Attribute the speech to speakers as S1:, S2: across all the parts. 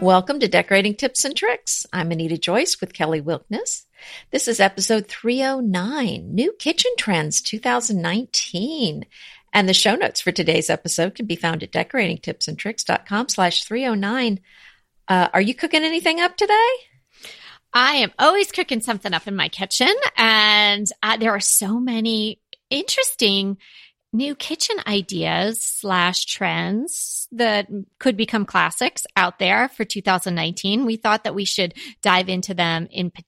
S1: Welcome to Decorating Tips and Tricks. I'm Anita Joyce with Kelly Wilkniss. This is episode 309, New Kitchen Trends 2019. And the show notes for today's episode can be found at decoratingtipsandtricks.com slash 309. Uh, are you cooking anything up today?
S2: I am always cooking something up in my kitchen, and uh, there are so many interesting new kitchen ideas slash trends that could become classics out there for 2019. We thought that we should dive into them in particular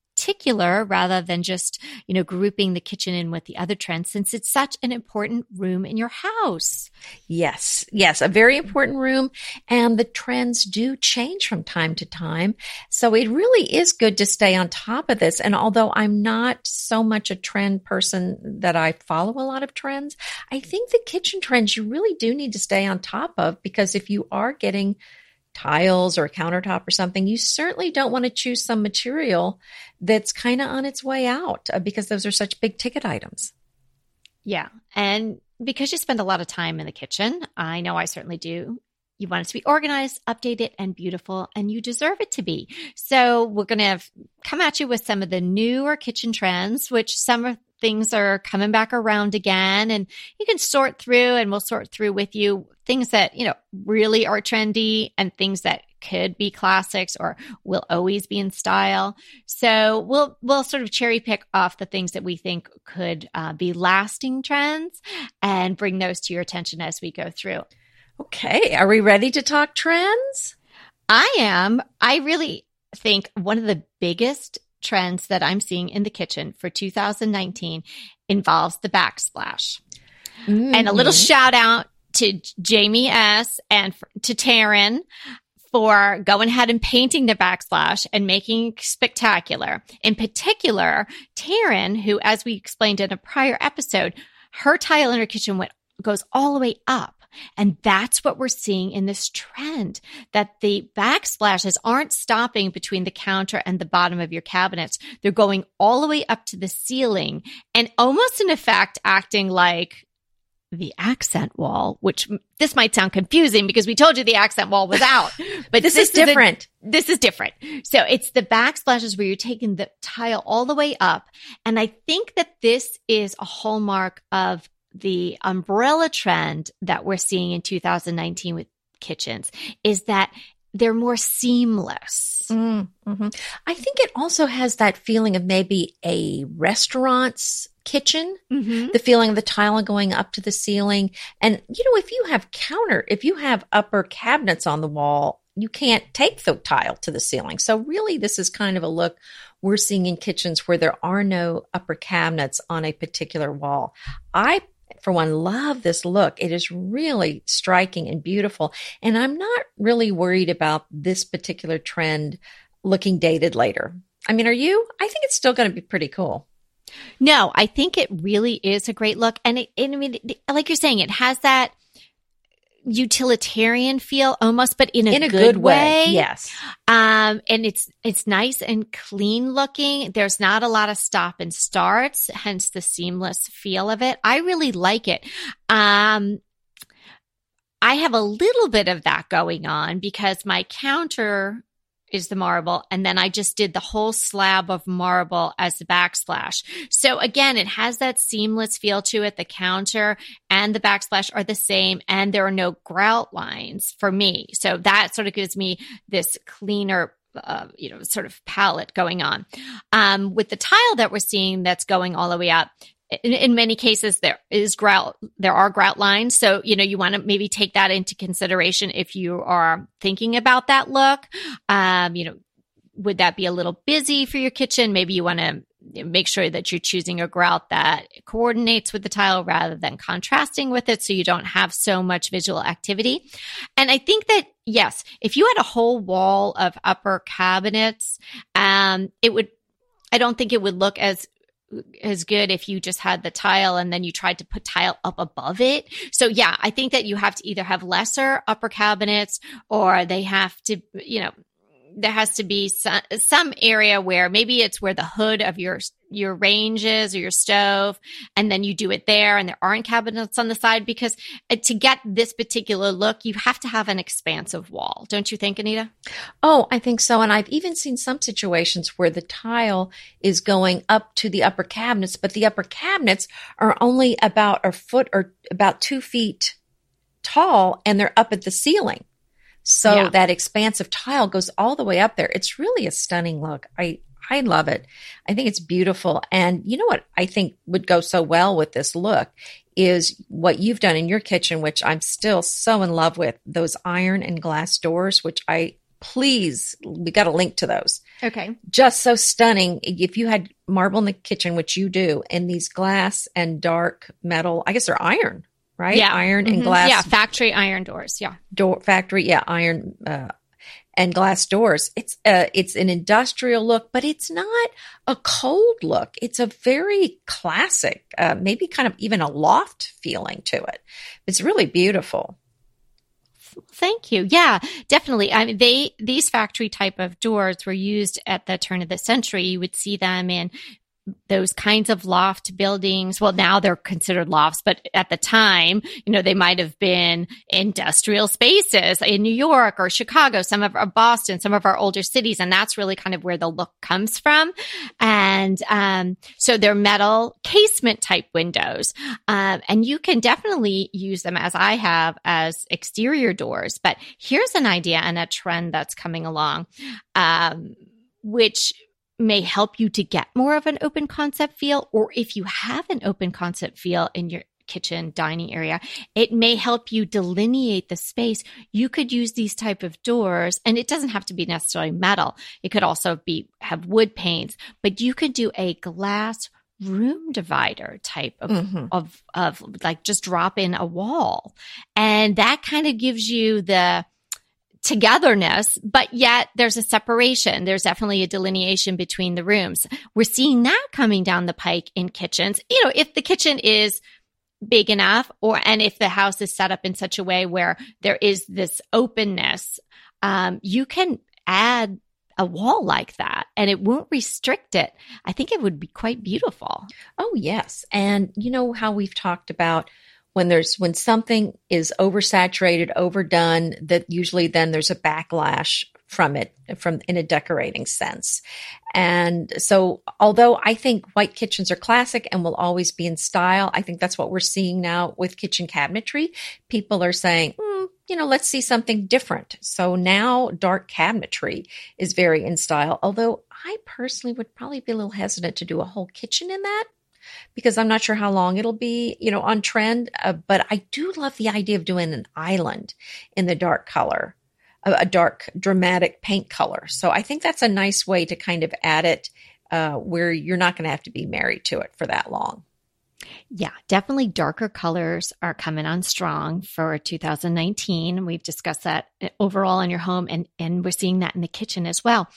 S2: rather than just, you know, grouping the kitchen in with the other trends since it's such an important room in your house.
S1: Yes. Yes. A very important room. And the trends do change from time to time. So it really is good to stay on top of this. And although I'm not so much a trend person that I follow a lot of trends, I think the kitchen trends you really do need to stay on top of because if you are getting tiles or a countertop or something, you certainly don't want to choose some material that's kind of on its way out uh, because those are such big ticket items.
S2: Yeah. And because you spend a lot of time in the kitchen, I know I certainly do. You want it to be organized, updated, and beautiful, and you deserve it to be. So, we're going to come at you with some of the newer kitchen trends, which some of things are coming back around again and you can sort through and we'll sort through with you things that, you know, really are trendy and things that could be classics or will always be in style. So we'll we'll sort of cherry pick off the things that we think could uh, be lasting trends and bring those to your attention as we go through.
S1: Okay, are we ready to talk trends?
S2: I am. I really think one of the biggest trends that I'm seeing in the kitchen for 2019 involves the backsplash. Mm-hmm. And a little mm-hmm. shout out to Jamie S and to Taryn for going ahead and painting the backsplash and making spectacular. In particular, Taryn, who, as we explained in a prior episode, her tile in her kitchen went goes all the way up. And that's what we're seeing in this trend that the backsplashes aren't stopping between the counter and the bottom of your cabinets. They're going all the way up to the ceiling and almost in effect acting like the accent wall, which this might sound confusing because we told you the accent wall was out,
S1: but this, this, is different.
S2: Is a, this is different. So it's the backsplashes where you're taking the tile all the way up. And I think that this is a hallmark of the umbrella trend that we're seeing in 2019 with kitchens is that they're more seamless.
S1: Mm-hmm. I think it also has that feeling of maybe a restaurant's kitchen, mm-hmm. the feeling of the tile going up to the ceiling. And, you know, if you have counter, if you have upper cabinets on the wall, you can't take the tile to the ceiling. So really, this is kind of a look we're seeing in kitchens where there are no upper cabinets on a particular wall. I for one, love this look. It is really striking and beautiful. And I'm not really worried about this particular trend looking dated later. I mean, are you? I think it's still going to be pretty cool.
S2: No, I think it really is a great look. And it, I mean, like you're saying, it has that utilitarian feel almost, but in a, in a good, good way.
S1: way. Yes.
S2: Um, and it's, it's nice and clean looking. There's not a lot of stop and starts, hence the seamless feel of it. I really like it. Um, I have a little bit of that going on because my counter is the marble. And then I just did the whole slab of marble as the backsplash. So again, it has that seamless feel to it. The counter and the backsplash are the same and there are no grout lines for me. So that sort of gives me this cleaner uh, you know, sort of palette going on. Um, with the tile that we're seeing that's going all the way up, in, in, many cases there is grout there are grout lines. So you know you want to maybe take that into consideration if you are thinking about that look. Um you know would that be a little busy for your kitchen? Maybe you want to make sure that you're choosing a grout that coordinates with the tile rather than contrasting with it so you don't have so much visual activity. And i think that yes if you had a whole wall of upper cabinets um it would I don't think it would look as as good if you just had the tile and then you tried to put tile up above it. So yeah, I think that you have to either have lesser upper cabinets or they have to, you know, there has to be some, some area where maybe it's where the hood of your your range is or your stove and then you do it there and there aren't cabinets on the side because uh, to get this particular look you have to have an expansive wall. Don't you think anita?
S1: Oh i think so and i've even seen some situations where the tile is going up to the upper cabinets but the upper cabinets are only about a foot or about two feet tall and they're up at the ceiling so yeah. that expansive tile goes all the way up there. It's really a stunning look. I, I love it. I think it's beautiful. And you know what I think would go so well with this look is what you've done in your kitchen, which I'm still so in love with those iron and glass doors, which I please, we got a link to those.
S2: Okay.
S1: Just so stunning. If you had marble in the kitchen, which you do, and these glass and dark metal, I guess they're iron right?
S2: Yeah.
S1: Iron mm-hmm. and glass.
S2: Yeah. Factory iron doors. Yeah.
S1: Door factory. Yeah. Iron, uh, and glass doors. It's uh, it's an industrial look, but it's not a cold look. It's a very classic, uh, maybe kind of even a loft feeling to it. It's really beautiful.
S2: Thank you. Yeah, definitely. I mean, they these factory type of doors were used at the turn of the century. You would see them in those kinds of loft buildings. Well, now they're considered lofts, but at the time, you know, they might have been industrial spaces in New York or Chicago, some of our Boston, some of our older cities. And that's really kind of where the look comes from. And, um, so they're metal casement type windows. Um, and you can definitely use them as I have as exterior doors. But here's an idea and a trend that's coming along. Um, which may help you to get more of an open concept feel. Or if you have an open concept feel in your kitchen dining area it may help you delineate the space you could use these type of doors and it doesn't have to be necessarily metal it could also be have wood panes but you could do a glass room divider type of, mm-hmm. of of like just drop in a wall and that kind of gives you the togetherness, but yet there's a separation. There's definitely a delineation between the rooms. We're seeing that coming down the pike in kitchens. You know, if the kitchen is big enough or and if the house is set up in such a way where there is this openness um, you can add a wall like that and it won't restrict it i think it would be quite beautiful
S1: oh yes and you know how we've talked about when there's when something is oversaturated, overdone, that usually then there's a backlash from it from in a decorating sense. And so although I think white kitchens are classic and will always be in style, I think that's what we're seeing now with kitchen cabinetry. People are saying, mm, you know, let's see something different. So now dark cabinetry is very in style, although I personally would probably be a little hesitant to do a whole kitchen in that because I'm not sure how long it'll be, you know, on trend. Uh, but I do love the idea of doing an island in the dark color, a, a, dark dramatic paint color. So I think that's a nice way to kind of add it uh, where you're not going to have to be married to it for that long.
S2: Yeah, definitely darker colors are coming on strong for 2019. We've discussed that uh, overall in your home and and we're seeing that in the kitchen as well.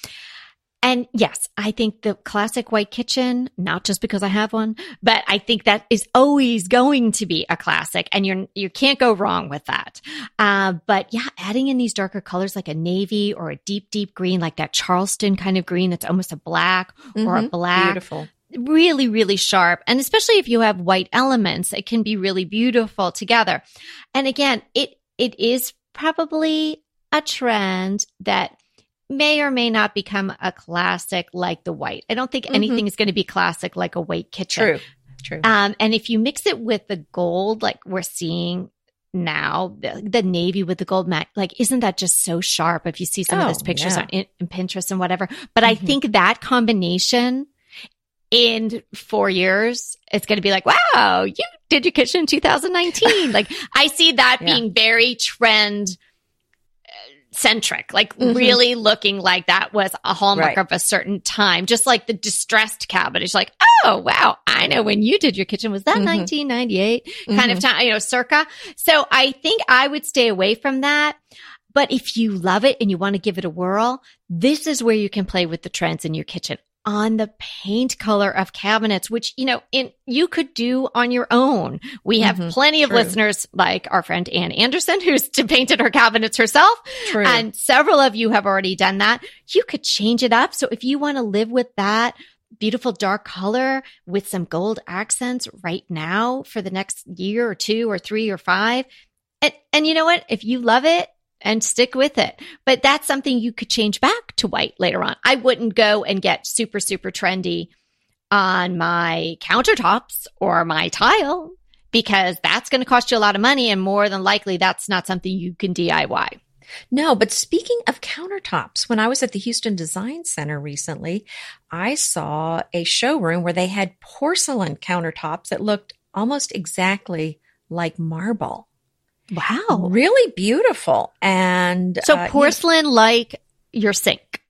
S2: And yes, I think the classic white kitchen, not just because I have one, but I think that is always going to be a classic and you're, you can't go wrong with that. Uh, but yeah, adding in these darker colors like a navy or a deep, deep green, like that Charleston kind of green that's almost a black mm-hmm. or a mm-hmm. black.
S1: Beautiful
S2: really, really sharp. And especially if you have white elements, it can be really beautiful together. And again, it, it is probably a trend that may or may not become a classic like the white. I don't think mm-hmm. anything is going to be classic like a white kitchen.
S1: True. True.
S2: Um, and if you mix it with the gold, like we're seeing now, the, the navy with the gold matte, like, isn't that just so sharp? If you see some oh, of those pictures yeah. on in, in, Pinterest and whatever, but mm-hmm. I think that combination in four years, it's going to be like, wow, you did your kitchen in 2019. like, I see that yeah. being very trend centric, like mm-hmm. really looking like that was a hallmark right. of a certain time, just like the distressed cabinet. It's like, oh, wow, I know when you did your kitchen. Was that mm-hmm. 1998 mm-hmm. kind of mm-hmm. time, you know, circa? So I think I would stay away from that. But if you love it and you want to give it a whirl, this is where you can play with the trends in your kitchen. On the paint color of cabinets, which, you know, in you could do on your own. We have mm-hmm, plenty of true. listeners like our friend Ann Anderson, who's painted her cabinets herself. True. And several of you have already done that. You could change it up. So if you want to live with that beautiful dark color with some gold accents right now for the next year or two or three or five. And, and you know what? If you love it, and stick with it. But that's something you could change back to white later on. I wouldn't go and get super, super trendy on my countertops or my tile because that's going to cost you a lot of money. And more than likely, that's not something you can DIY.
S1: No, but speaking of countertops, when I was at the Houston Design Center recently, I saw a showroom where they had porcelain countertops that looked almost exactly like marble.
S2: Wow.
S1: Really beautiful. And
S2: so uh, porcelain like your sink.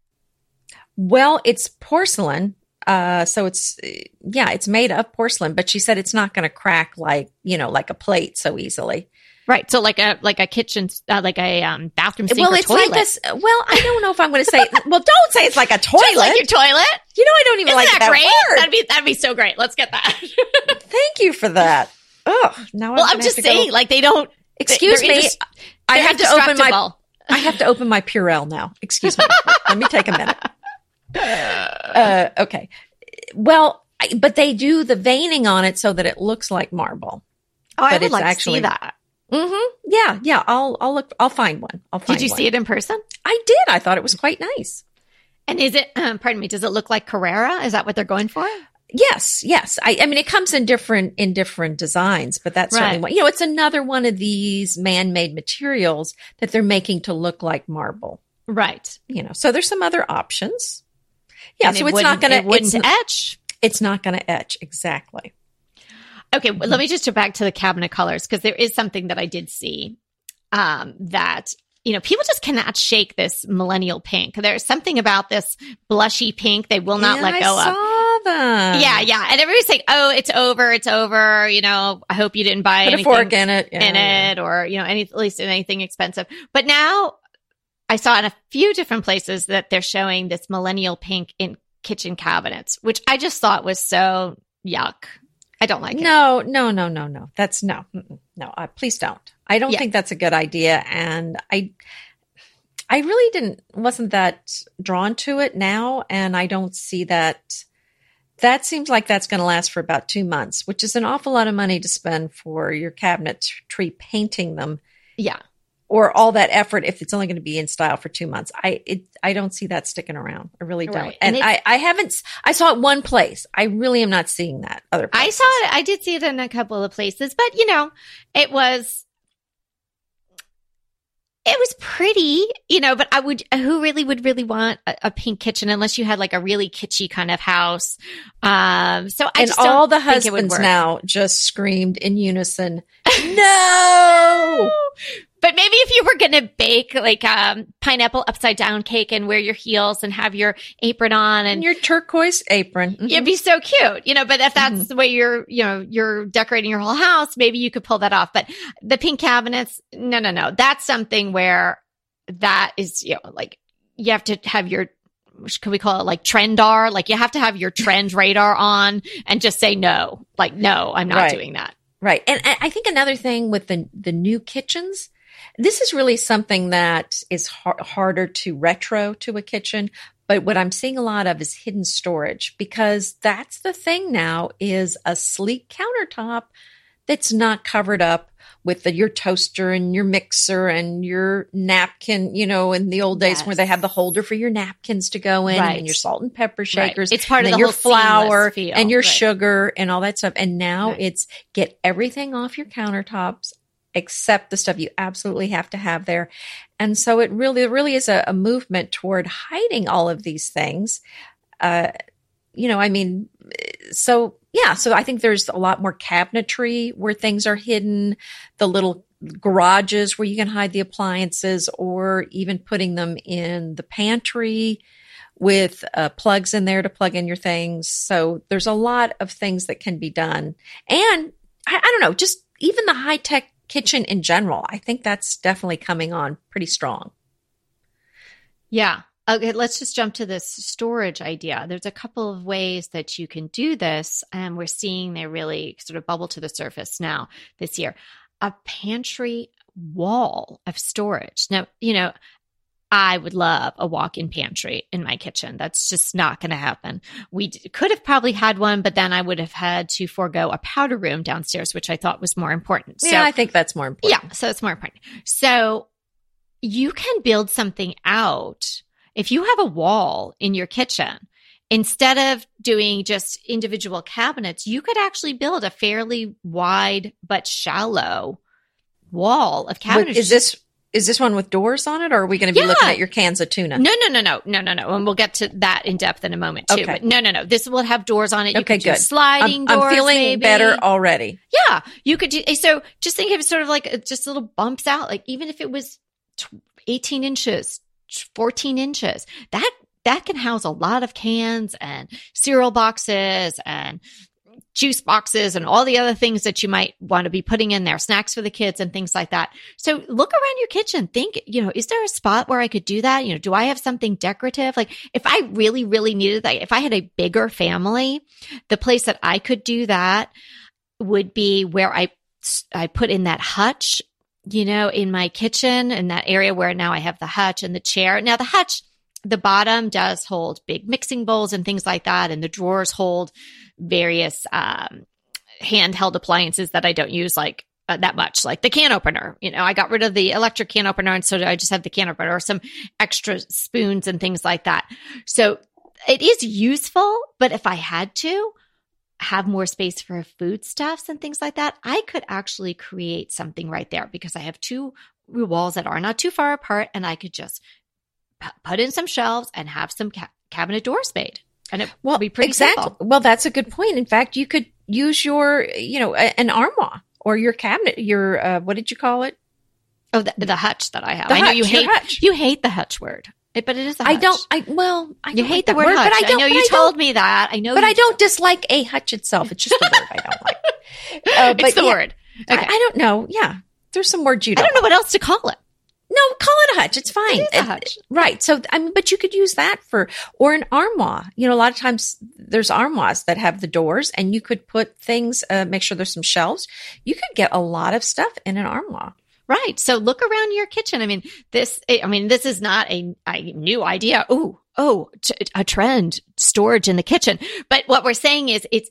S1: Well, it's porcelain. Uh, so it's, yeah, it's made of porcelain, but she said it's not going to crack like, you know, like a plate so easily.
S2: Right. So like a like a kitchen uh, like a um, bathroom sink
S1: well,
S2: it's
S1: toilet. like a, well, I don't know if I'm going to say well, don't say it's like a toilet. Just
S2: like your toilet.
S1: You know, I don't even
S2: Isn't
S1: like
S2: that,
S1: that
S2: great?
S1: word.
S2: That'd be that'd be so great. Let's get that.
S1: Thank you for that. Oh, now
S2: well, I'm, I'm just saying, go. like they don't
S1: Excuse me. Just, I have to open my. I have to open my Purell now. Excuse me. Let me take a minute. Uh, okay. Well, but they do the veining on it so that it looks like marble.
S2: Oh, I would like actually, to see that.
S1: Mm-hmm. Yeah, yeah. I'll I'll look. I'll find one. I'll find.
S2: Did you
S1: one.
S2: see it in person?
S1: I did. I thought it was quite nice.
S2: And is it? Um, pardon me. Does it look like Carrara? Is that what they're going for?
S1: Yes, yes. I, I mean, it comes in different in different designs, but that's right. certainly one. You know, it's another one of these man-made materials that they're making to look like marble.
S2: Right.
S1: You know, so there's some other options. Yeah, and so it it's not going to.
S2: It wouldn't etch.
S1: It's not going to etch exactly.
S2: Okay, well, let me just go back to the cabinet colors because there is something that I did see um, that you know, people just cannot shake this millennial pink. There's something about this blushy pink they will not let go of.
S1: Them.
S2: Yeah, yeah. And everybody's like, "Oh, it's over, it's over." You know, I hope you didn't buy
S1: Put
S2: anything
S1: a fork in it,
S2: yeah, in yeah. it, or you know, any at least anything expensive. But now, I saw in a few different places that they're showing this millennial pink in kitchen cabinets, which I just thought was so yuck. I don't like
S1: no, it. No, no, no, no, no. That's no, no. Uh, please don't. I don't yeah. think that's a good idea. And I, I really didn't, wasn't that drawn to it now. And I don't see that. That seems like that's going to last for about two months, which is an awful lot of money to spend for your cabinet tree painting them.
S2: Yeah.
S1: Or all that effort if it's only going to be in style for two months. I it I don't see that sticking around. I really don't. Right. And, and I I haven't I saw it one place. I really am not seeing that other. Places.
S2: I saw it. I did see it in a couple of places, but you know, it was it was pretty, you know, but I would, who really would really want a, a, pink kitchen unless you had like a really kitschy kind of house. Um, so I
S1: and all the husbands now just screamed in unison, no!
S2: But maybe if you were going to bake like um, pineapple upside down cake and wear your heels and have your apron on and, and
S1: your turquoise apron,
S2: mm-hmm. it'd be so cute, you know. But if that's mm-hmm. the way you're, you know, you're decorating your whole house, maybe you could pull that off. But the pink cabinets, no, no, no. That's something where that is, you know, like you have to have your can we call it like trendar? Like you have to have your trend radar on and just say no. Like, no, I'm not right. doing that.
S1: Right. And I think another thing with the the new kitchens, this is really something that is har- harder to retro to a kitchen. But what I'm seeing a lot of is hidden storage because that's the thing now is a sleek countertop that's not covered up with the, your toaster and your mixer and your napkin, you know, in the old days yes. where they have the holder for your napkins to go in right. and your salt and pepper shakers.
S2: Right. It's part
S1: of
S2: the
S1: your flour
S2: feel.
S1: and your right. sugar and all that stuff. And now it's get everything off your countertops except the stuff you absolutely have to have there. And so it really, really is a, a movement toward hiding all of these things. Uh, you know, I mean, so yeah, so I think there's a lot more cabinetry where things are hidden, the little garages where you can hide the appliances, or even putting them in the pantry with uh, plugs in there to plug in your things. So there's a lot of things that can be done. And I, I don't know, just even the high tech kitchen in general. I think that's definitely coming on pretty strong.
S2: Yeah. Okay, let's just jump to this storage idea. There's a couple of ways that you can do this, and we're seeing they really sort of bubble to the surface now this year. A pantry wall of storage. Now, you know, I would love a walk in pantry in my kitchen. That's just not going to happen. We d- could have probably had one, but then I would have had to forego a powder room downstairs, which I thought was more important.
S1: So, yeah, I think that's more important.
S2: Yeah, so it's more important. So you can build something out if you have a wall in your kitchen, instead of doing just individual cabinets, you could actually build a fairly wide but shallow wall of cabinets.
S1: Is this is this one with doors on it, or are we going to be yeah. looking at your cans of tuna?
S2: No, no, no, no, no, no, no. And we'll get to that in depth in a moment too. Okay. But no, no, no. This will have doors on it. You
S1: okay, good.
S2: sliding
S1: I'm,
S2: doors.
S1: I'm feeling
S2: maybe.
S1: better already.
S2: Yeah, you could do. Eh, so just think of it sort of like uh, just little bumps out. Like even if it was 18 inches, 14 inches. That that can house a lot of cans and cereal boxes and juice boxes and all the other things that you might want to be putting in there, snacks for the kids and things like that. So look around your kitchen. Think, you know, is there a spot where I could do that? You know, do I have something decorative? Like if I really, really needed that, if I had a bigger family, the place that I could do that would be where I I put in that hutch you know, in my kitchen in that area where now I have the hutch and the chair. Now the hutch, the bottom does hold big mixing bowls and things like that. And the drawers hold various, um, handheld appliances that I don't use like uh, that much, like the can opener. You know, I got rid of the electric can opener. And so I just have the can opener or some extra spoons and things like that. So it is useful, but if I had to, have more space for foodstuffs and things like that, I could actually create something right there because I have two walls that are not too far apart and I could just put in some shelves and have some ca- cabinet doors made. And it will be pretty exactly. Simple.
S1: Well, that's a good point. In fact, you could use your, you know, a, an armoire or your cabinet, your, uh, what did you call it?
S2: Oh, the, the hutch that I have. The I know you hate, hutch. you hate the hutch word. It, but it is. I
S1: don't. I well. I
S2: you hate like the word, word, but I don't. I know you told me that. I know,
S1: but I don't dislike a hutch itself. It's just a word I don't like.
S2: Uh, but it's the yeah, word.
S1: Okay. I, I, don't know. Yeah, there's some words you.
S2: Don't
S1: I don't
S2: know what else to call it.
S1: No, call it a hutch. It's fine.
S2: It is a hutch.
S1: right. So, I mean, but you could use that for, or an armoire. You know, a lot of times there's armoires that have the doors and you could put things, uh, make sure there's some shelves. You could get a lot of stuff in an armoire.
S2: Right. So look around your kitchen. I mean, this, I mean, this is not a, a new idea. Oh, oh, t- a trend, storage in the kitchen. But what we're saying is it's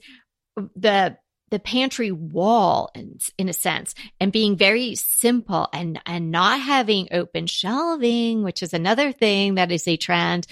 S2: the, the pantry wall in, in a sense and being very simple and, and not having open shelving, which is another thing that is a trend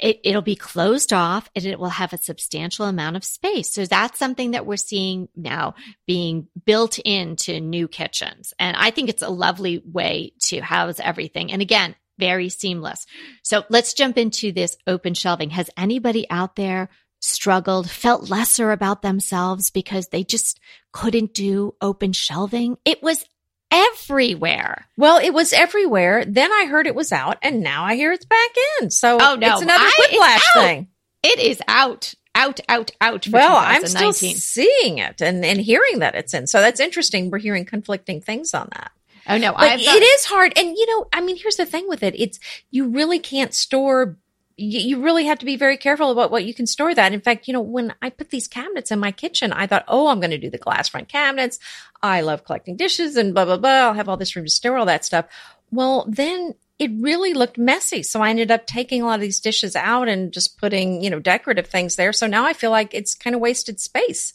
S2: it, it'll be closed off and it will have a substantial amount of space. So that's something that we're seeing now being built into new kitchens. And I think it's a lovely way to house everything. And again, very seamless. So let's jump into this open shelving. Has anybody out there struggled, felt lesser about themselves because they just couldn't do open shelving? It was everywhere.
S1: Well, it was everywhere. Then I heard it was out, and now I hear it's back in. So
S2: oh no,
S1: it's another whiplash thing.
S2: It is out, out, out, out.
S1: well, I'm still seeing it and and hearing that it's in. So that's interesting. We're hearing conflicting things on that.
S2: Oh no,
S1: but it is hard. And you know, I mean, here's the thing with it: it's you really can't store you really have to be very careful about what you can store that. In fact, you know, when I put these cabinets in my kitchen, I thought, oh, I'm going to do the glass front cabinets. I love collecting dishes and blah, blah, blah. I'll have all this room to store all that stuff. Well, then it really looked messy. So I ended up taking a lot of these dishes out and just putting, you know, decorative things there. So now I feel like it's kind of wasted space.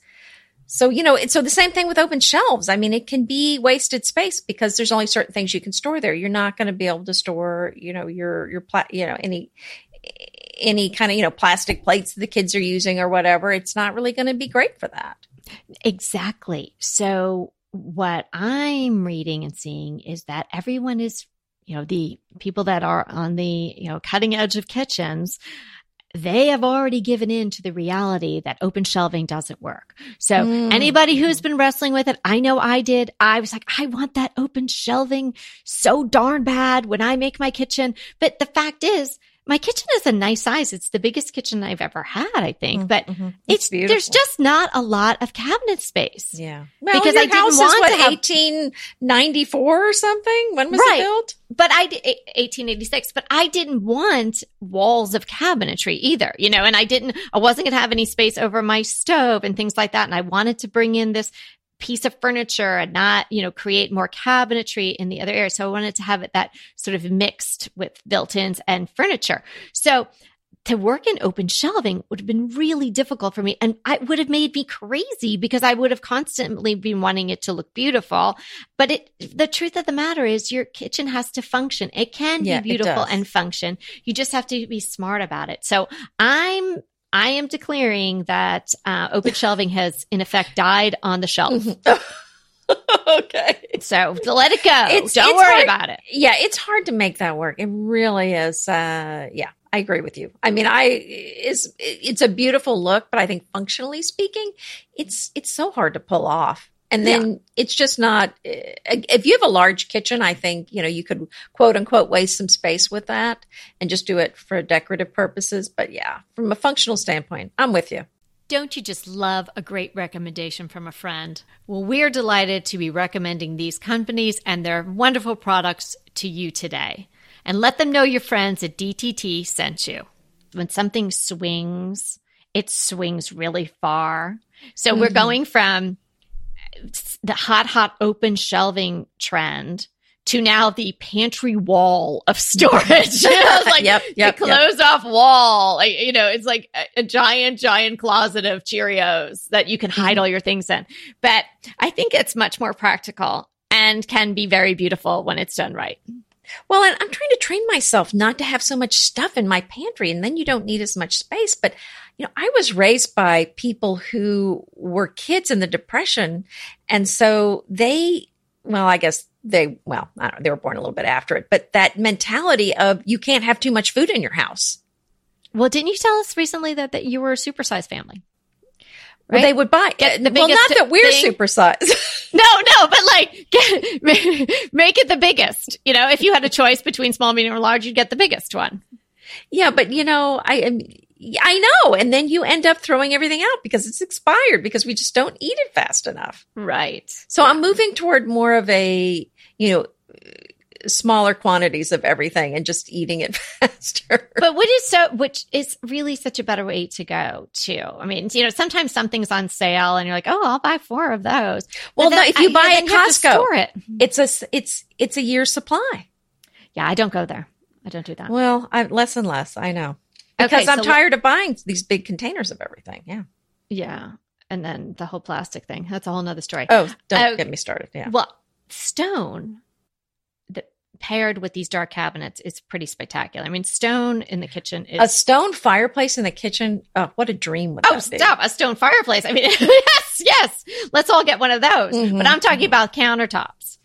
S1: So, you know, so the same thing with open shelves. I mean, it can be wasted space because there's only certain things you can store there. You're not going to be able to store, you know, your, your, pla- you know, any, any kind of, you know, plastic plates the kids are using or whatever, it's not really going to be great for that.
S2: Exactly. So what I'm reading and seeing is that everyone is, you know, the people that are on the, you know, cutting edge of kitchens, they have already given in to the reality that open shelving doesn't work. So mm. anybody who's been wrestling with it, I know I did. I was like, I want that open shelving so darn bad when I make my kitchen. But the fact is, my kitchen is a nice size. It's the biggest kitchen I've ever had, I think, but
S1: Mhm.
S2: it's,
S1: beautiful.
S2: there's just not a lot of cabinet space.
S1: yeah.
S2: Because I didn't want to have-
S1: 1894 or something. When was
S2: Right.
S1: it built?
S2: But I did 1886, but I didn't want walls of cabinetry either, you know, and I didn't, I wasn't going to have any space over my stove and things like that. And I wanted to bring in this piece of furniture and not, you know, create more cabinetry in the other area. So I wanted to have it that sort of mixed with built-ins and furniture. So to work in open shelving would have been really difficult for me and it would have made me crazy because I would have constantly been wanting it to look beautiful. But it, the truth of the matter is your kitchen has to function. It can
S1: Yeah,
S2: be beautiful and function. You just have to be smart about it. So I'm, I am declaring that uh, open shelving has in effect died on the shelf.
S1: okay.
S2: So let it go.
S1: It's-
S2: Don't
S1: it's
S2: worry
S1: hard-
S2: about it.
S1: Yeah, it's hard to make that work. It really is. Uh, yeah, I agree with you. I mean, I is it's a beautiful look, but I think functionally speaking, it's it's so hard to pull off. And then it's just not. eh, If you have a large kitchen, I think you know you could quote unquote waste some space with that and just do it for decorative purposes. But yeah, from a functional standpoint, I'm with you.
S2: Don't you just love a great recommendation from a friend? Well, we're delighted to be recommending these companies and their wonderful products to you today. And let them know your friends at DTT sent you. When something swings, it swings really far. So we're going from the hot, hot open shelving trend to now the pantry wall of storage. It's like
S1: Yep,
S2: the
S1: yep, yep.
S2: closed off wall. Like, you know, it's like a, a giant, giant closet of Cheerios that you can hide mm-hmm. all your things in. But I think it's much more practical and can be very beautiful when it's done right.
S1: Well, and I'm trying to train myself not to have so much stuff in my pantry, and then you don't need as much space. But, you know, I was raised by people who were kids in the Depression. And so they, well, I guess they, well, I don't know, they were born a little bit after it, but that mentality of you can't have too much food in your house.
S2: Well, didn't you tell us recently that, that you were a supersized family?
S1: Well, they would buy,
S2: Get uh, the
S1: well, not that we're
S2: thing.
S1: supersized.
S2: No, no, but like, get, make it the biggest. You know, if you had a choice between small, medium, or large, you'd get the biggest one.
S1: Yeah, but you know, I am, I know. And then you end up throwing everything out because it's expired because we just don't eat it fast enough.
S2: Right.
S1: So I'm moving toward more of a, you know, smaller quantities of everything and just eating it faster.
S2: But what is so, which is really such a better way to go too. I mean, you know, sometimes something's on sale and you're like, oh, I'll buy four of those.
S1: Well, no, if you
S2: I-
S1: buy at
S2: you have to
S1: Costco,
S2: it.
S1: it's a it's it's a year's supply.
S2: Yeah, I don't go there. I don't do that.
S1: Well, I less and less. I know
S2: Okay,
S1: because I'm
S2: so-
S1: tired of buying these big containers of everything. Yeah.
S2: Yeah. And then the whole plastic thing. That's a whole nother story.
S1: Oh, don't
S2: Oh.
S1: get me started. Yeah.
S2: Well, stone that paired with these dark cabinets is pretty spectacular. I mean, stone in the kitchen is
S1: A stone fireplace in the kitchen. Oh, what a dream would
S2: Oh,
S1: that be?
S2: stop. A stone fireplace. I mean, yes, yes. Let's all get one of those.
S1: Mhm.
S2: But I'm talking about countertops.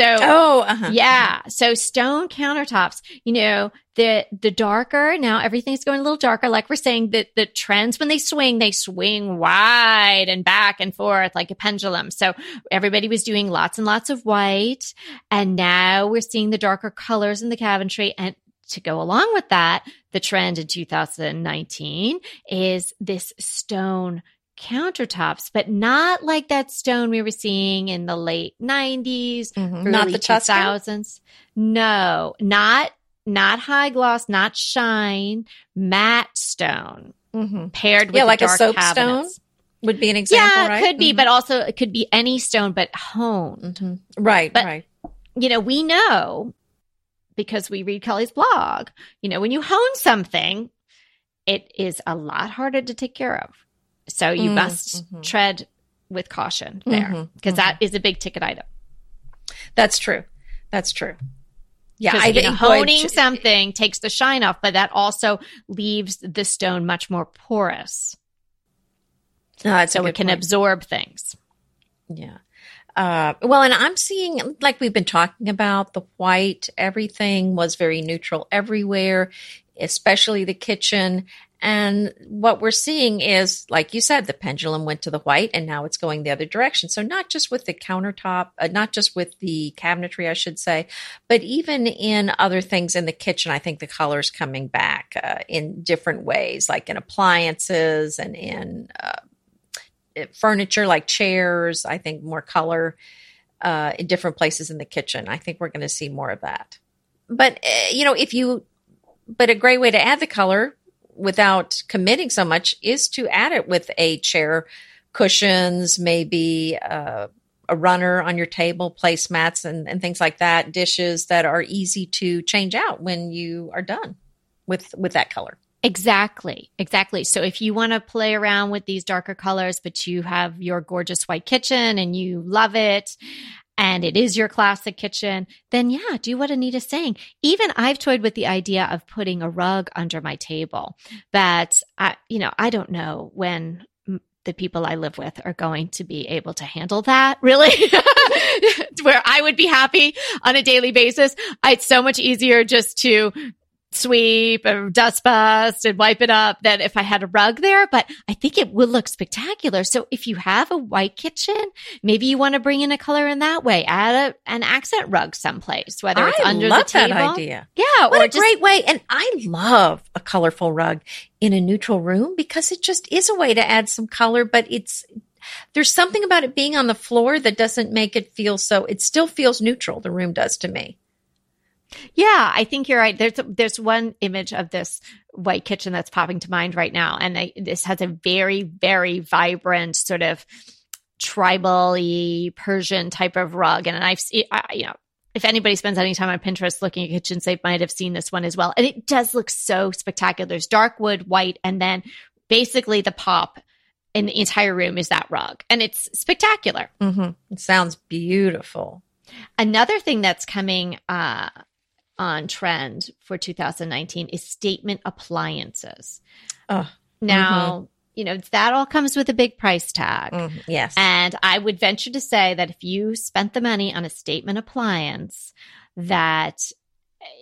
S2: So,
S1: Oh, uh-huh.
S2: yeah. So stone countertops, you know, the, the darker now everything's going a little darker. Like we're saying that the trends when they swing, they swing wide and back and forth like a pendulum. So everybody was doing lots and lots of white. And now we're seeing the darker colors in the cabinetry. And to go along with that, the trend in 2019 is this stone countertops, but not like that stone we were seeing in the late 90s,
S1: Mhm.
S2: early
S1: Not the Tuscan.
S2: 2000s. No, not not high gloss, not shine, matte stone
S1: hmm
S2: paired with
S1: Yeah, like a
S2: dark
S1: soap
S2: cabinets.
S1: Would be an example,
S2: Yeah,
S1: right?
S2: it could be,
S1: Mhm.
S2: but also it could be any stone, but honed.
S1: Mhm. right,
S2: but-
S1: right.
S2: You know, we know because we read Kelly's blog. You know, when you hone something, it is a lot harder to take care of. So you
S1: Mm,
S2: must
S1: mhm.
S2: tread with caution there
S1: Mhm,
S2: because
S1: mhm.
S2: that is a big ticket item.
S1: That's true. That's true. Yeah, I think
S2: honing something takes the shine off, but that also leaves the stone much more porous,
S1: that's
S2: so it can
S1: point.
S2: absorb things.
S1: Yeah. Uh, well, and I'm seeing, like we've been talking about, the white, everything was very neutral everywhere. especially the kitchen. And what we're seeing is, like you said, the pendulum went to the white and now it's going the other direction. So not just with the countertop, uh, not just with the cabinetry, I should say, but even in other things in the kitchen, I think the color is coming back uh, in different ways, like in appliances and in uh, furniture like chairs. I think more color uh, in different places in the kitchen. I think we're going to see more of that. But, uh, you know, if you, but a great way to add the color without committing so much is to add it with a chair, cushions, maybe uh, a runner on your table, placemats, and, and things like that, dishes that are easy to change out when you are done with with that color.
S2: Exactly. Exactly. So if you want to play around with these darker colors, but you have your gorgeous white kitchen and you love it and it is your classic kitchen, then yeah, do what Anita's saying. Even I've toyed with the idea of putting a rug under my table, but I, you know, I don't know when the people I live with are going to be able to handle that really where I would be happy on a daily basis. It's so much easier just to sweep and dust bust and wipe it up than if I had a rug there, but I think it would look spectacular. So if you have a white kitchen, maybe you want to bring in a color in that way. Add a, an accent rug someplace, whether it's
S1: I
S2: under the table.
S1: that idea.
S2: Yeah,
S1: What
S2: or
S1: a
S2: just
S1: great way. And I love a colorful rug in a neutral room because it just is a way to add some color, but it's, there's something about it being on the floor that doesn't make it feel so, it still feels neutral. The room does to me.
S2: Yeah, I think you're right. There's there's one image of this white kitchen that's popping to mind right now, and I, this has a very very vibrant sort of tribal Persian type of rug, and I've I, you know. If anybody spends any time on Pinterest looking at kitchens, they might have seen this one as well. And it does look so spectacular. There's dark wood, white, and then basically the pop in the entire room is that rug. And it's spectacular.
S1: Mm-hmm. It sounds beautiful.
S2: Another thing that's coming uh, on trend for 2019 is statement appliances.
S1: Oh,
S2: Now, you know, that all comes with a big price tag.
S1: mm, yes.
S2: And I would venture to say that if you spent the money on a statement appliance, that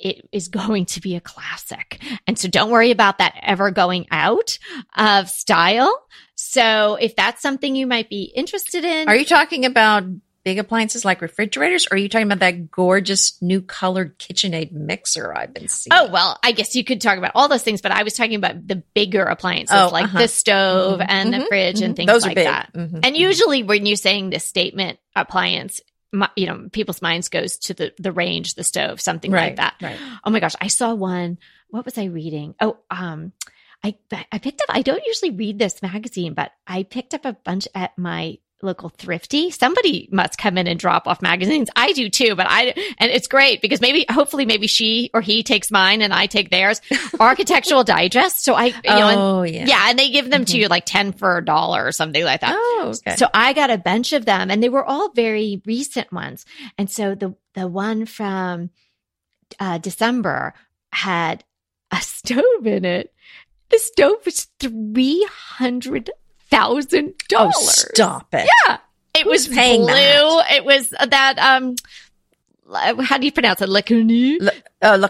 S2: it is going to be a classic. And so don't worry about that ever going out of style. So if that's something you might be interested in,
S1: Are you talking about big appliances like refrigerators, or are you talking about that gorgeous new colored KitchenAid mixer I've been seeing?
S2: Oh, well, I guess you could talk about all those things, but I was talking about the bigger appliances
S1: Oh,
S2: like
S1: uh-huh.
S2: the stove
S1: Mhm,
S2: and the
S1: mhm,
S2: fridge and
S1: mhm.
S2: things
S1: Those
S2: like that. And usually when you're saying the statement appliance, my, you know, people's minds goes to the, the range, the stove, something like that.
S1: right.
S2: Oh my gosh, I saw one. What was I reading? Oh, um, I I picked up. I don't usually read this magazine, but I picked up a bunch at my local thrifty. Somebody must come in and drop off magazines. I do too, but I and it's great because maybe hopefully maybe she or he takes mine and I take theirs. Architectural Digest. So I you know and,
S1: oh, yeah.
S2: yeah, and they give them to
S1: Mhm.
S2: you like ten for a dollar or something like that.
S1: Oh, okay.
S2: So I got a bunch of them and they were all very recent ones. And so the the one from uh, December had a stove in it. The stove was three hundred thousand dollars.
S1: Oh, stop it.
S2: Yeah, it was
S1: Who's paying
S2: blue.
S1: that?
S2: It was that um. How do you pronounce it? Laconie?
S1: Le, uh.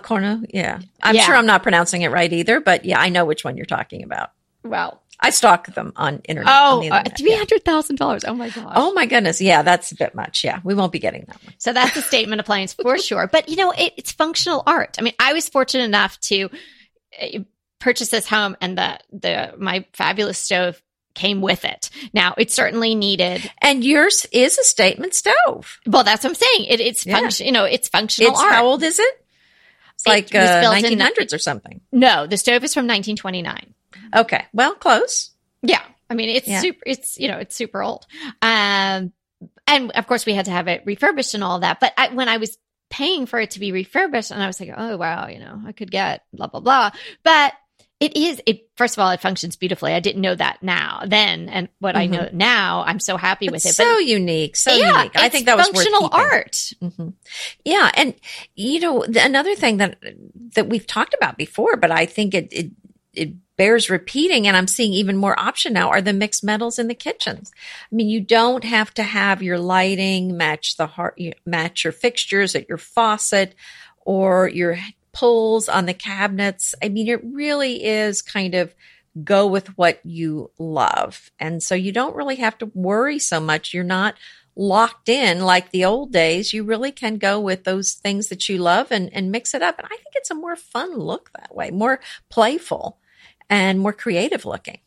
S1: Yeah. I'm
S2: Yeah.
S1: sure I'm not pronouncing it right either, but yeah, I know which one you're talking about.
S2: Well,
S1: I stalk them on internet.
S2: oh, uh,
S1: internet,
S2: three
S1: yeah.
S2: dollars. Oh my gosh.
S1: Oh my goodness. Yeah, that's a bit much. Yeah, we won't be getting that one.
S2: So that's a statement appliance for sure. But you know, it, it's functional art. I mean, I was fortunate enough to uh, purchase this home, and the the my fabulous stove came with it. Now, it certainly needed.
S1: And yours is a statement stove.
S2: Well, that's what I'm saying. It, it's
S1: Yeah.
S2: function. You know, it's functional
S1: It's
S2: art.
S1: how old is it? It's
S2: It
S1: like
S2: was
S1: uh,
S2: built in
S1: 1900s or something.
S2: no, the stove is from 1929.
S1: Okay, well, close.
S2: Yeah. I mean, it's
S1: Yeah.
S2: super, it's, you know, it's super old. Um, and of course we had to have it refurbished and all that. But I, when I was paying for it to be refurbished and I was like, oh, wow, you know, I could get blah, blah, blah. But it is, it, first of all, it functions beautifully. I didn't know that now, then. And what I
S1: Mhm.
S2: know now, I'm so happy with
S1: It's
S2: it.
S1: so unique, so
S2: yeah,
S1: unique. I think that was
S2: functional art.
S1: hmm Yeah, and you know th- another thing that that we've talked about before, but I think it it it bears repeating, and I'm seeing even more option now are the mixed metals in the kitchens. I mean, you don't have to have your lighting match the heart, you- match your fixtures at your faucet or your pulls on the cabinets. I mean, it really is kind of go with what you love. And so you don't really have to worry so much. You're not locked in like the old days. You really can go with those things that you love and, and mix it up. And I think it's a more fun look that way, more playful and more creative looking.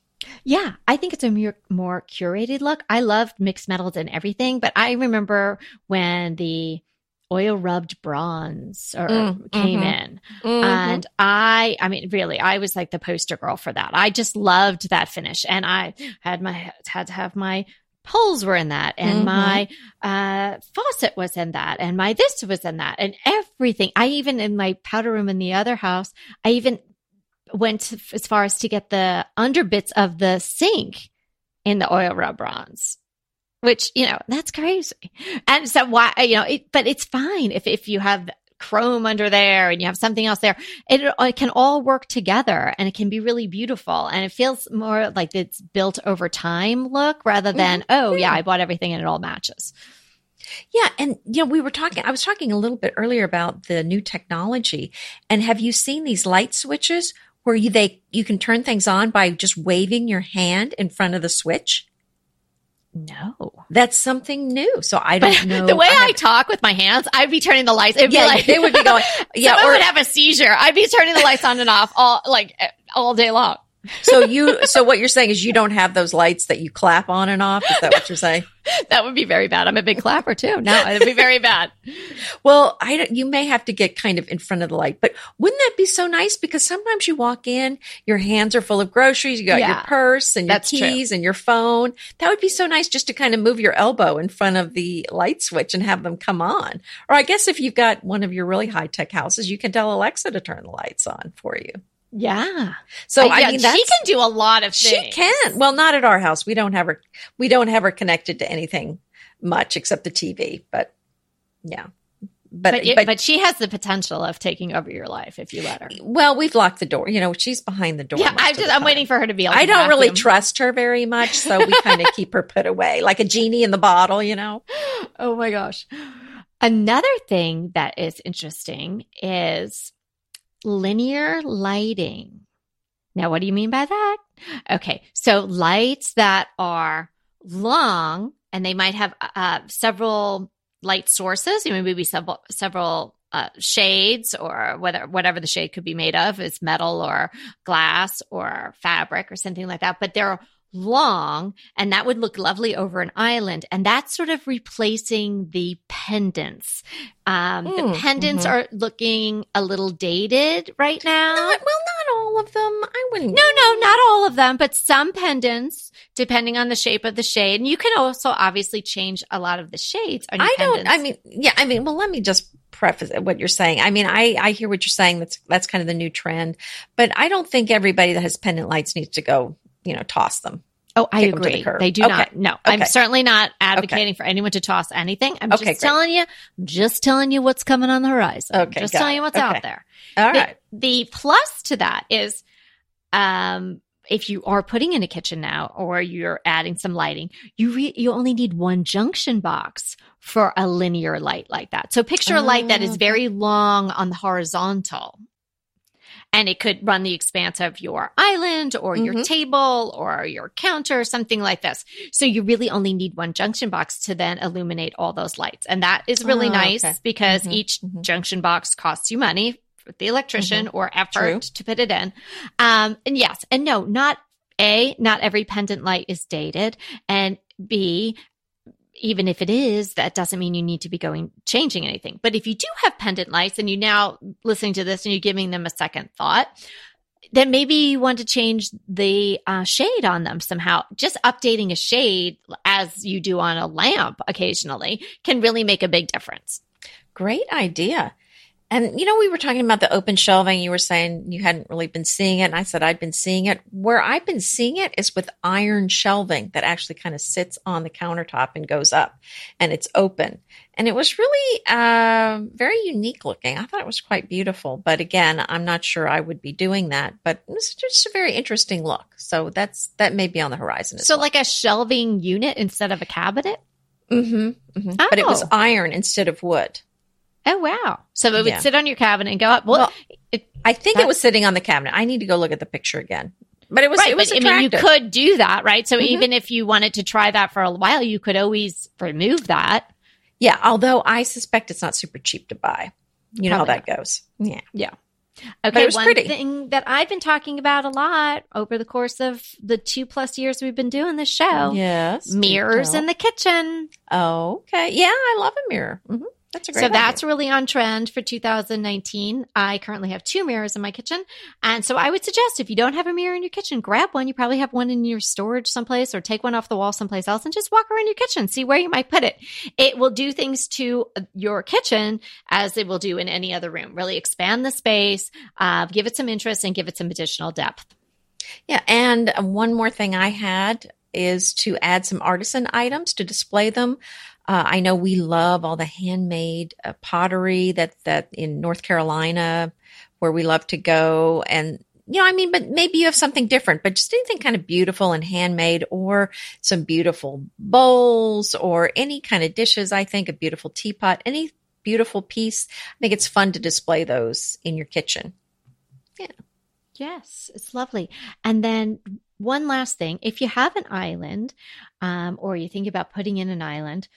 S2: Yeah, I think it's a more, curated look. I loved mixed metals and everything, but I remember when the oil rubbed bronze or mm, came mm-hmm, in. Mm-hmm. And I, I mean, really, I was like the poster girl for that. I just loved that finish. And I had my, had to have my poles were in that and mm-hmm. my uh, faucet was in that and my this was in that and everything. I even in my powder room in the other house, I even went as far as to get the underbits of the sink in the oil rub bronze which you know that's crazy and so why you know it, but it's fine if if you have chrome under there and you have something else there it, it can all work together and it can be really beautiful and it feels more like it's built over time look rather than mm-hmm. oh yeah i bought everything and it all matches
S1: yeah. And, you know, we were talking, I was talking a little bit earlier about the new technology. And have you seen these light switches where you, they, you can turn things on by just waving your hand in front of the switch?
S2: No,
S1: that's something new. So I don't know.
S2: the way I, I, talk with my hands, I'd be turning the lights. It'd
S1: yeah,
S2: be like
S1: they would be going.
S2: Yeah, or would have a seizure. I'd be turning the lights on and off all like all day long
S1: so you, so what you're saying is you don't have those lights that you clap on and off. Is that what you're saying?
S2: that would be very bad. I'm a big clapper too. No, it'd be very bad.
S1: well, I you may have to get kind of in front of the light, but wouldn't that be so nice? Because sometimes you walk in, your hands are full of groceries, you got yeah, your purse and your keys true. and your phone. That would be so nice just to kind of move your elbow in front of the light switch and have them come on. Or I guess if you've got one of your really high tech houses, you can tell Alexa to turn the lights on for you.
S2: Yeah.
S1: So I, I mean,
S2: she can do a lot of things.
S1: She can. Well, not at our house. We don't have her. We don't have her connected to anything much except the TV. But yeah.
S2: But but, but, but she has the potential of taking over your life if you let her.
S1: Well, we've locked the door. You know, she's behind the door.
S2: Yeah, I just I'm waiting for her to be.
S1: I don't really trust her very much, so we kind of keep her put away like a genie in the bottle. You know.
S2: Oh my gosh. Another thing that is interesting is linear lighting. Now, what do you mean by that? Okay. So lights that are long and they might have uh, several light sources, you know, maybe several, several uh, shades or whether whatever the shade could be made of is metal or glass or fabric or something like that. But they're long and that would look lovely over an island. And that's sort of replacing the pendants. Um, mm, the pendants mm-hmm. are looking a little dated right now.
S1: Not, well, not all of them. I wouldn't.
S2: No, no, not all of them, but some pendants, depending on the shape of the shade. And you can also obviously change a lot of the shades. I
S1: pendants. don't, I mean, yeah, I mean, well, let me just preface what you're saying. I mean, I, I hear what you're saying. That's, that's kind of the new trend, but I don't think everybody that has pendant lights needs to go you know, toss them.
S2: Oh, I agree. The they do okay. not. No, okay. I'm certainly not advocating okay. for anyone to toss anything. I'm just great. telling you, I'm just telling you what's coming on the horizon. Okay. just telling it. you what's out there.
S1: All right.
S2: The, the plus to that is, um, if you are putting in a kitchen now or you're adding some lighting, you re- you only need one junction box for a linear light like that. So picture a light that is oh, very long on the horizontal and it could run the expanse of your island or mm-hmm. your table or your counter, something like this. So you really only need one junction box to then illuminate all those lights. And that is really oh, nice okay. because mm-hmm. each mm-hmm. junction box costs you money with the electrician mm-hmm. or effort True. to put it in. Um, and yes, and no, not a, not every pendant light is dated. And B, even if it is, that doesn't mean you need to be going changing anything. But if you do have pendant lights and you now listening to this and you're giving them a second thought, then maybe you want to change the uh, shade on them somehow. Just updating a shade as you do on a lamp occasionally can really make a big difference.
S1: Great idea. And, you know, we were talking about the open shelving. You were saying you hadn't really been seeing it. And I said, I'd been seeing it. Where I've been seeing it is with iron shelving that actually kind of sits on the countertop and goes up and it's open. And it was really uh, very unique looking. I thought it was quite beautiful. But again, I'm not sure I would be doing that. But it's just a very interesting look. So that's that may be on the horizon.
S2: so,
S1: well.
S2: like a shelving unit instead of a cabinet?
S1: Mm-hmm. mm-hmm. Oh. But it was oh. iron instead of wood.
S2: Oh wow! So it would yeah. sit on your cabinet and go up. Well, well
S1: it, I think it was sitting on the cabinet. I need to go look at the picture again. But it was, right, it was but, I mean,
S2: you could do that, right? So mm-hmm. even if you wanted to try that for a while, you could always remove that.
S1: Yeah, although I suspect it's not super cheap to buy. You Probably know how that not. goes. Yeah.
S2: Yeah. Okay, one pretty. thing that I've been talking about a lot over the course of the two plus years we've been doing this show.
S1: Yes.
S2: Mirrors in the kitchen.
S1: Oh, okay. Yeah, I love a mirror. Mm-hmm. That's a great
S2: so
S1: idea.
S2: that's really on trend for 2019. I currently have two mirrors in my kitchen. And so I would suggest if you don't have a mirror in your kitchen, grab one. You probably have one in your storage someplace or take one off the wall someplace else and just walk around your kitchen, see where you might put it. It will do things to your kitchen as it will do in any other room. Really expand the space, uh, give it some interest and give it some additional depth.
S1: Yeah. And one more thing I had is to add some artisan items to display them. Uh, I know we love all the handmade uh, pottery that that in North Carolina, where we love to go, and you know, I mean, but maybe you have something different, but just anything kind of beautiful and handmade, or some beautiful bowls, or any kind of dishes. I think a beautiful teapot, any beautiful piece. I think it's fun to display those in your kitchen. Yeah.
S2: Yes, it's lovely. And then one last thing if you have an island um, or you think about putting in an island,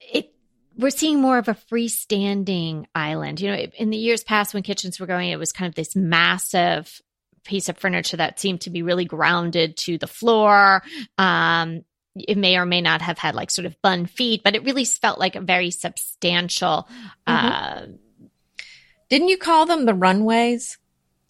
S2: it we're seeing more of a freestanding island. You know, in the years past when kitchens were going, it was kind of this massive piece of furniture that seemed to be really grounded to the floor. Um, it may or may not have had like sort of bun feet, but it really felt like a very substantial. Mm-hmm. Uh,
S1: Didn't you call them the runways?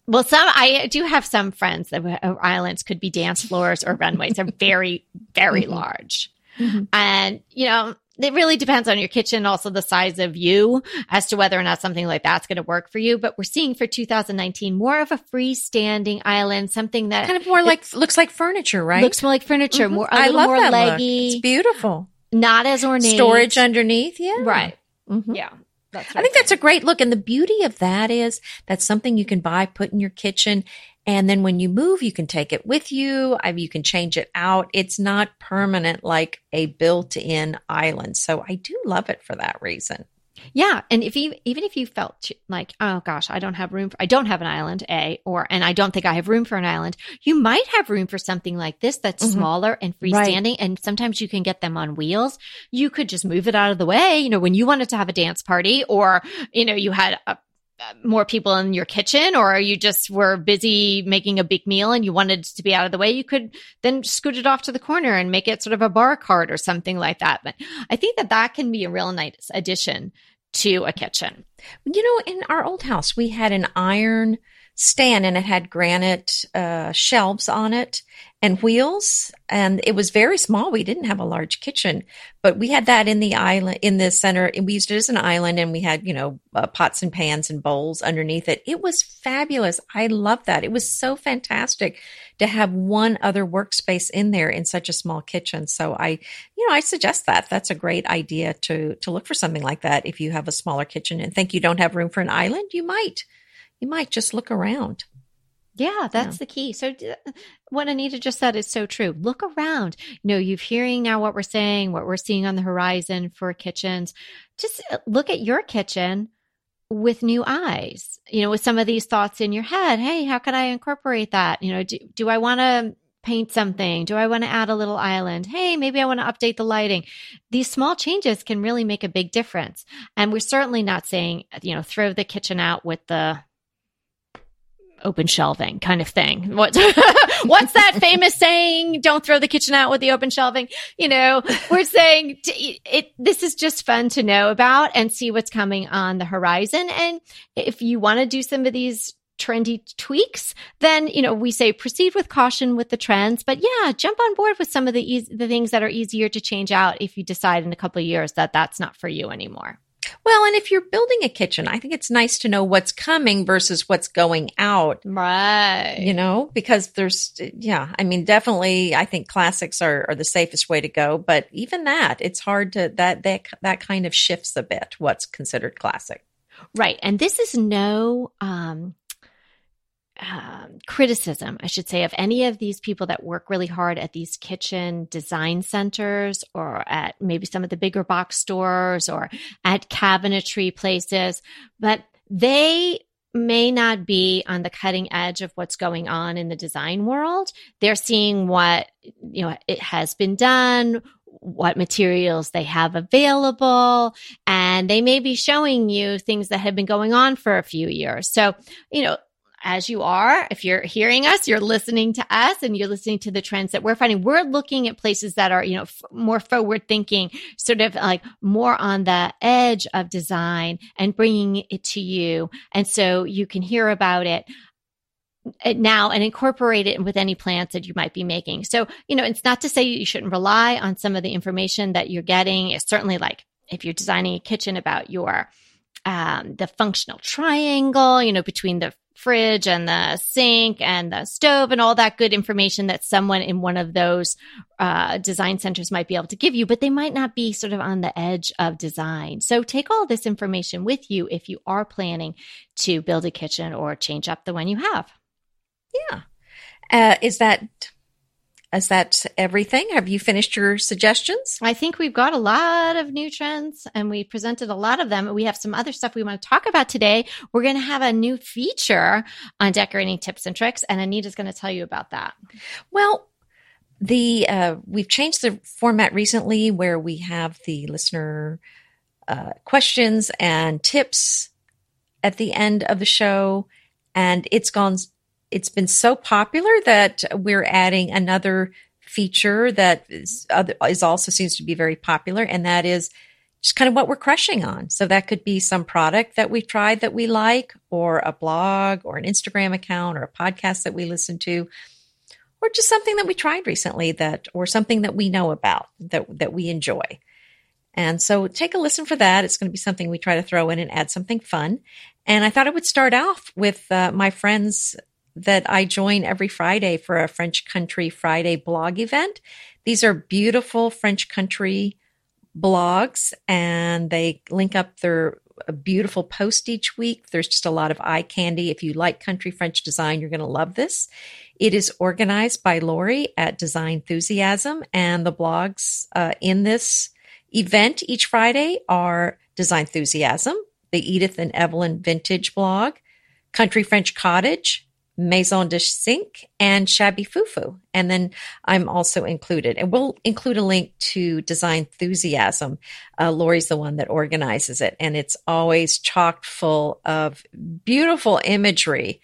S2: Well, some I do have some friends that uh, islands could be dance floors or runways. They're very, very mm-hmm. large, mm-hmm. and you know it really depends on your kitchen, also the size of you, as to whether or not something like that's going to work for you. But we're seeing for 2019 more of a freestanding island, something that
S1: kind of more like looks like furniture, right?
S2: Looks more like furniture, mm-hmm. more I little more leggy.
S1: Look. It's beautiful,
S2: not as ornate.
S1: Storage underneath, yeah,
S2: right. Mm-hmm. Yeah.
S1: That's I think that's a great look. And the beauty of that is that's something you can buy, put in your kitchen. And then when you move, you can take it with you. You can change it out. It's not permanent like a built in island. So I do love it for that reason.
S2: Yeah, and if you even if you felt like, oh gosh, I don't have room, for, I don't have an island, a or and I don't think I have room for an island, you might have room for something like this that's mm-hmm. smaller and freestanding, right. and sometimes you can get them on wheels. You could just move it out of the way. You know, when you wanted to have a dance party, or you know, you had a more people in your kitchen or you just were busy making a big meal and you wanted to be out of the way, you could then scoot it off to the corner and make it sort of a bar cart or something like that. But I think that that can be a real nice addition to a kitchen.
S1: You know, in our old house, we had an iron stand and it had granite uh, shelves on it and wheels and it was very small. We didn't have a large kitchen but we had that in the island in the center and we used it as an island and we had you know uh, pots and pans and bowls underneath it. It was fabulous. I love that. It was so fantastic to have one other workspace in there in such a small kitchen. So i you know i suggest that. That's a great idea to to look for something like that if you have a smaller kitchen. And think you. Don't have room for an island? You might. You might. Just look around.
S2: Yeah, that's yeah. the key. So what Anita just said is so true. Look around. You know, you're hearing now what we're saying, what we're seeing on the horizon for kitchens. Just uh, look at your kitchen with new eyes. You know, with some of these thoughts in your head. Hey, how could I incorporate that? You know, do, do I want to paint something? Do I want to add a little island? Hey, maybe I want to update the lighting. These small changes can really make a big difference. And we're certainly not saying, you know, throw the kitchen out with the open shelving kind of thing. What, what's that famous saying? Don't throw the kitchen out with the open shelving. You know, we're saying it, this is just fun to know about and see what's coming on the horizon. And if you want to do some of these trendy tweaks, then, you know, we say proceed with caution with the trends, but yeah, jump on board with some of the, e- the things that are easier to change out if you decide in a couple of years that that's not for you anymore.
S1: Well, and if you're building a kitchen, I think it's nice to know what's coming versus what's going out.
S2: Right.
S1: You know, because there's, yeah, I mean, definitely, I think classics are, are the safest way to go. But even that, it's hard to, that, that, that kind of shifts a bit what's considered classic.
S2: Right. And this is no, um, um, criticism, I should say, of any of these people that work really hard at these kitchen design centers or at maybe some of the bigger box stores or at cabinetry places, but they may not be on the cutting edge of what's going on in the design world. They're seeing what, you know, it has been done, what materials they have available, and they may be showing you things that have been going on for a few years. So, you know, as you are, if you're hearing us, you're listening to us and you're listening to the trends that we're finding. We're looking at places that are, you know, f- more forward thinking, sort of like more on the edge of design and bringing it to you. And so you can hear about it uh, now and incorporate it with any plans that you might be making. So, you know, it's not to say you shouldn't rely on some of the information that you're getting. It's certainly like if you're designing a kitchen about your um, the functional triangle, you know, between the fridge and the sink and the stove and all that good information that someone in one of those uh, design centers might be able to give you, but they might not be sort of on the edge of design. So take all this information with you if you are planning to build a kitchen or change up the one you have.
S1: Yeah. Uh, is that is that everything? Have you finished your suggestions?
S2: I think we've got a lot of new trends and we presented a lot of them. We have some other stuff we want to talk about today. We're going to have a new feature on decorating tips and tricks, and Anita's going to tell you about that.
S1: Well, the uh, we've changed the format recently where we have the listener uh, questions and tips at the end of the show, and it's gone it's been so popular that we're adding another feature that is, is also seems to be very popular, and that is just kind of what we're crushing on. So that could be some product that we've tried that we like, or a blog, or an Instagram account, or a podcast that we listen to, or just something that we tried recently that, or something that we know about that that we enjoy. And so take a listen for that. It's going to be something we try to throw in and add something fun. And I thought I would start off with uh, my friends that I join every Friday for a French Country Friday blog event. These are beautiful French country blogs and they link up their beautiful post each week. There's just a lot of eye candy. If you like country French design, you're going to love this. It is organized by Lori at Design Enthusiasm, and the blogs uh, in this event each Friday are Design Enthusiasm, the Edith and Evelyn Vintage blog, Country French Cottage, Maison de Cinq and Shabby Fufu. And then I'm also included. And we'll include a link to Design Enthusiasm. Uh, Lori's the one that organizes it. And it's always chock full of beautiful imagery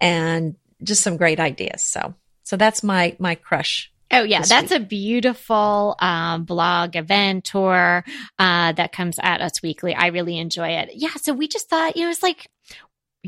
S1: and just some great ideas. So, so that's my, my crush
S2: Oh yeah, that's week. a beautiful um, blog event tour uh, that comes at us weekly. I really enjoy it. Yeah, so we just thought, you know, it's like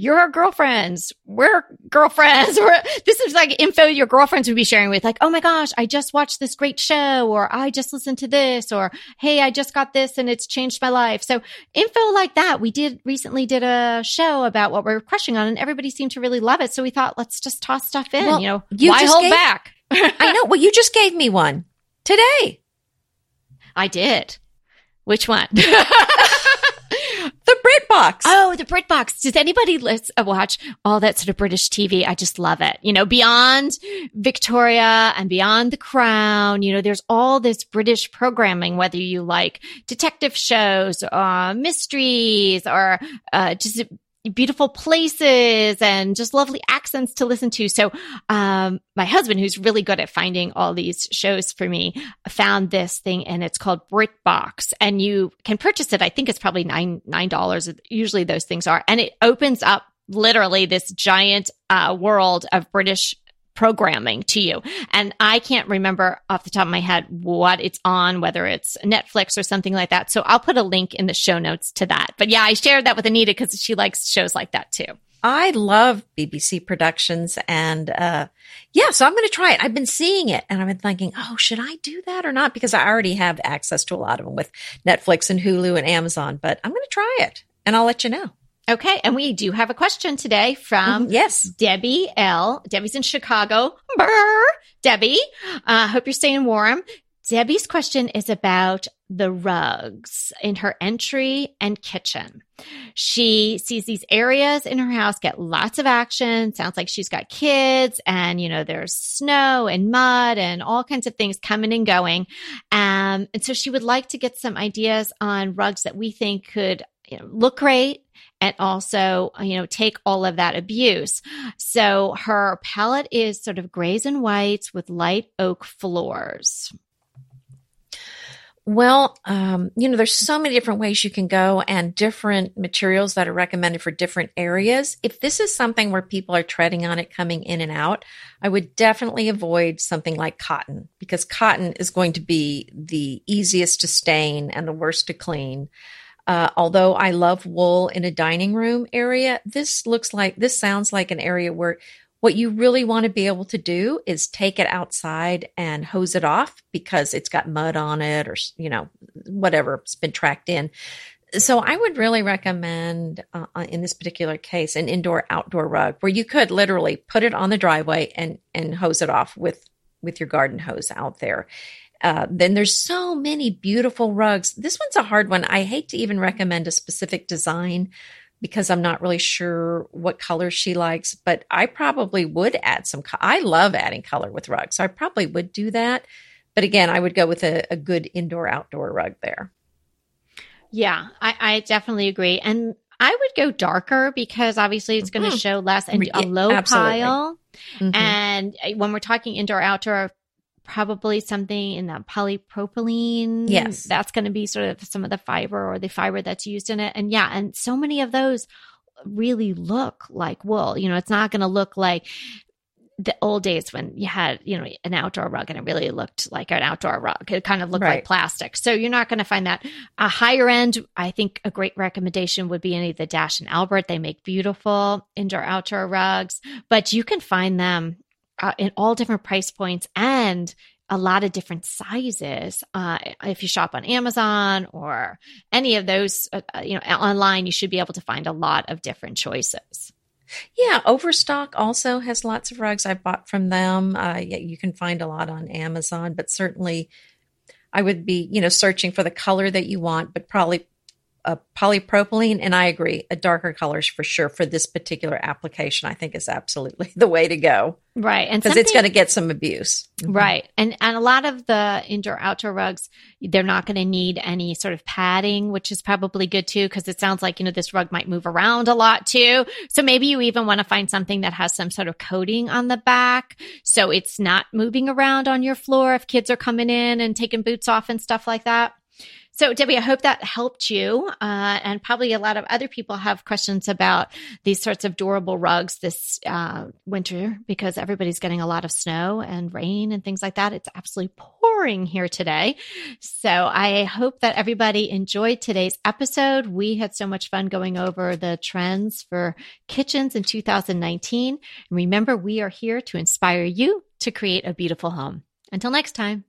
S2: you're our girlfriends. We're girlfriends. We're, this is like info your girlfriends would be sharing with, like, oh my gosh, I just watched this great show, or I just listened to this, or hey, I just got this and it's changed my life. So info like that. We did recently did a show about what we're crushing on, and everybody seemed to really love it. So we thought, let's just toss stuff in. Well, you know, you why hold gave, back?
S1: I know. Well, you just gave me one today.
S2: I did. Which one?
S1: The Brit Box.
S2: Oh, the Brit Box. Does anybody list, uh, watch all that sort of British TV? I just love it. You know, beyond Victoria and beyond The Crown, you know, there's all this British programming, whether you like detective shows, uh, mysteries, or uh, just beautiful places and just lovely accents to listen to. So, um, my husband, who's really good at finding all these shows for me, found this thing and it's called BritBox and you can purchase it. I think it's probably nine, nine dollars. Usually those things are, and it opens up literally this giant, uh, world of British programming to you. And I can't remember off the top of my head what it's on, whether it's Netflix or something like that. So I'll put a link in the show notes to that. But yeah, I shared that with Anita because she likes shows like that too.
S1: I love BBC productions and uh yeah, so I'm going to try it. I've been seeing it and I've been thinking, "Oh, should I do that or not?" because I already have access to a lot of them with Netflix and Hulu and Amazon, but I'm going to try it and I'll let you know.
S2: Okay, and we do have a question today from
S1: mm-hmm. yes
S2: Debbie L. Debbie's in Chicago. Brr, Debbie, I uh, hope you're staying warm. Debbie's question is about the rugs in her entry and kitchen. She sees these areas in her house get lots of action. Sounds like she's got kids and, you know, there's snow and mud and all kinds of things coming and going. Um, and so she would like to get some ideas on rugs that we think could you know, look great and also, you know, take all of that abuse. So her palette is sort of grays and whites with light oak floors.
S1: Well, um, you know, there's so many different ways you can go and different materials that are recommended for different areas. If this is something where people are treading on it coming in and out, I would definitely avoid something like cotton because cotton is going to be the easiest to stain and the worst to clean. Uh, although I love wool in a dining room area, this looks like this sounds like an area where what you really want to be able to do is take it outside and hose it off because it's got mud on it or, you know, whatever it's been tracked in. So I would really recommend uh, uh, in this particular case an indoor outdoor rug where you could literally put it on the driveway and and hose it off with with your garden hose out there. Uh, then there's so many beautiful rugs. This one's a hard one. I hate to even recommend a specific design because I'm not really sure what color she likes, but I probably would add some. Co- I love adding color with rugs, so I probably would do that. But again, I would go with a, a good indoor outdoor rug there.
S2: Yeah, I, I, definitely agree. And I would go darker because obviously it's going to mm-hmm. show less and a low Absolutely. pile. Mm-hmm. And uh, when we're talking indoor outdoor, probably something in that polypropylene.
S1: Yes.
S2: That's going to be sort of some of the fiber or the fiber that's used in it. And yeah, and so many of those really look like wool. You know, it's not going to look like the old days when you had, you know, an outdoor rug and it really looked like an outdoor rug. It kind of looked right. like plastic. So you're not going to find that. A higher end, I think a great recommendation would be any of the Dash and Albert. They make beautiful indoor outdoor rugs, but you can find them uh, in all different price points and a lot of different sizes. Uh, if you shop on Amazon or any of those, uh, uh, you know, online, you should be able to find a lot of different choices.
S1: Yeah, Overstock also has lots of rugs I've bought from them. Uh, yeah, you can find a lot on Amazon, but certainly I would be, you know, searching for the color that you want, but probably a polypropylene and i agree a darker colors for sure for this particular application i think is absolutely the way to go.
S2: Right
S1: and because it's going to get some abuse.
S2: Mm-hmm. right and and a lot of the indoor outdoor rugs they're not going to need any sort of padding which is probably good too because it sounds like you know this rug might move around a lot too. So maybe you even want to find something that has some sort of coating on the back so it's not moving around on your floor if kids are coming in and taking boots off and stuff like that so, Debbie, I hope that helped you. Uh, and probably a lot of other people have questions about these sorts of durable rugs this uh, winter because everybody's getting a lot of snow and rain and things like that. It's absolutely pouring here today. So, I hope that everybody enjoyed today's episode. We had so much fun going over the trends for kitchens in 2019. And remember, we are here to inspire you to create a beautiful home. Until next time.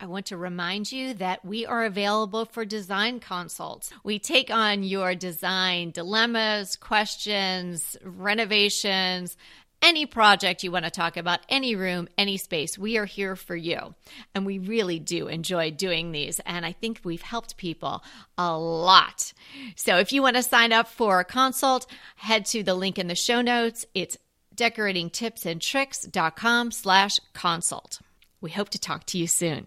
S2: I want to remind you that we are available for design consults. We take on your design dilemmas, questions, renovations, any project you want to talk about, any room, any space, we are here for you. And we really do enjoy doing these. And I think we've helped people a lot. So if you want to sign up for a consult, head to the link in the show notes. It's decoratingtipsandtricks.com slash consult. We hope to talk to you soon.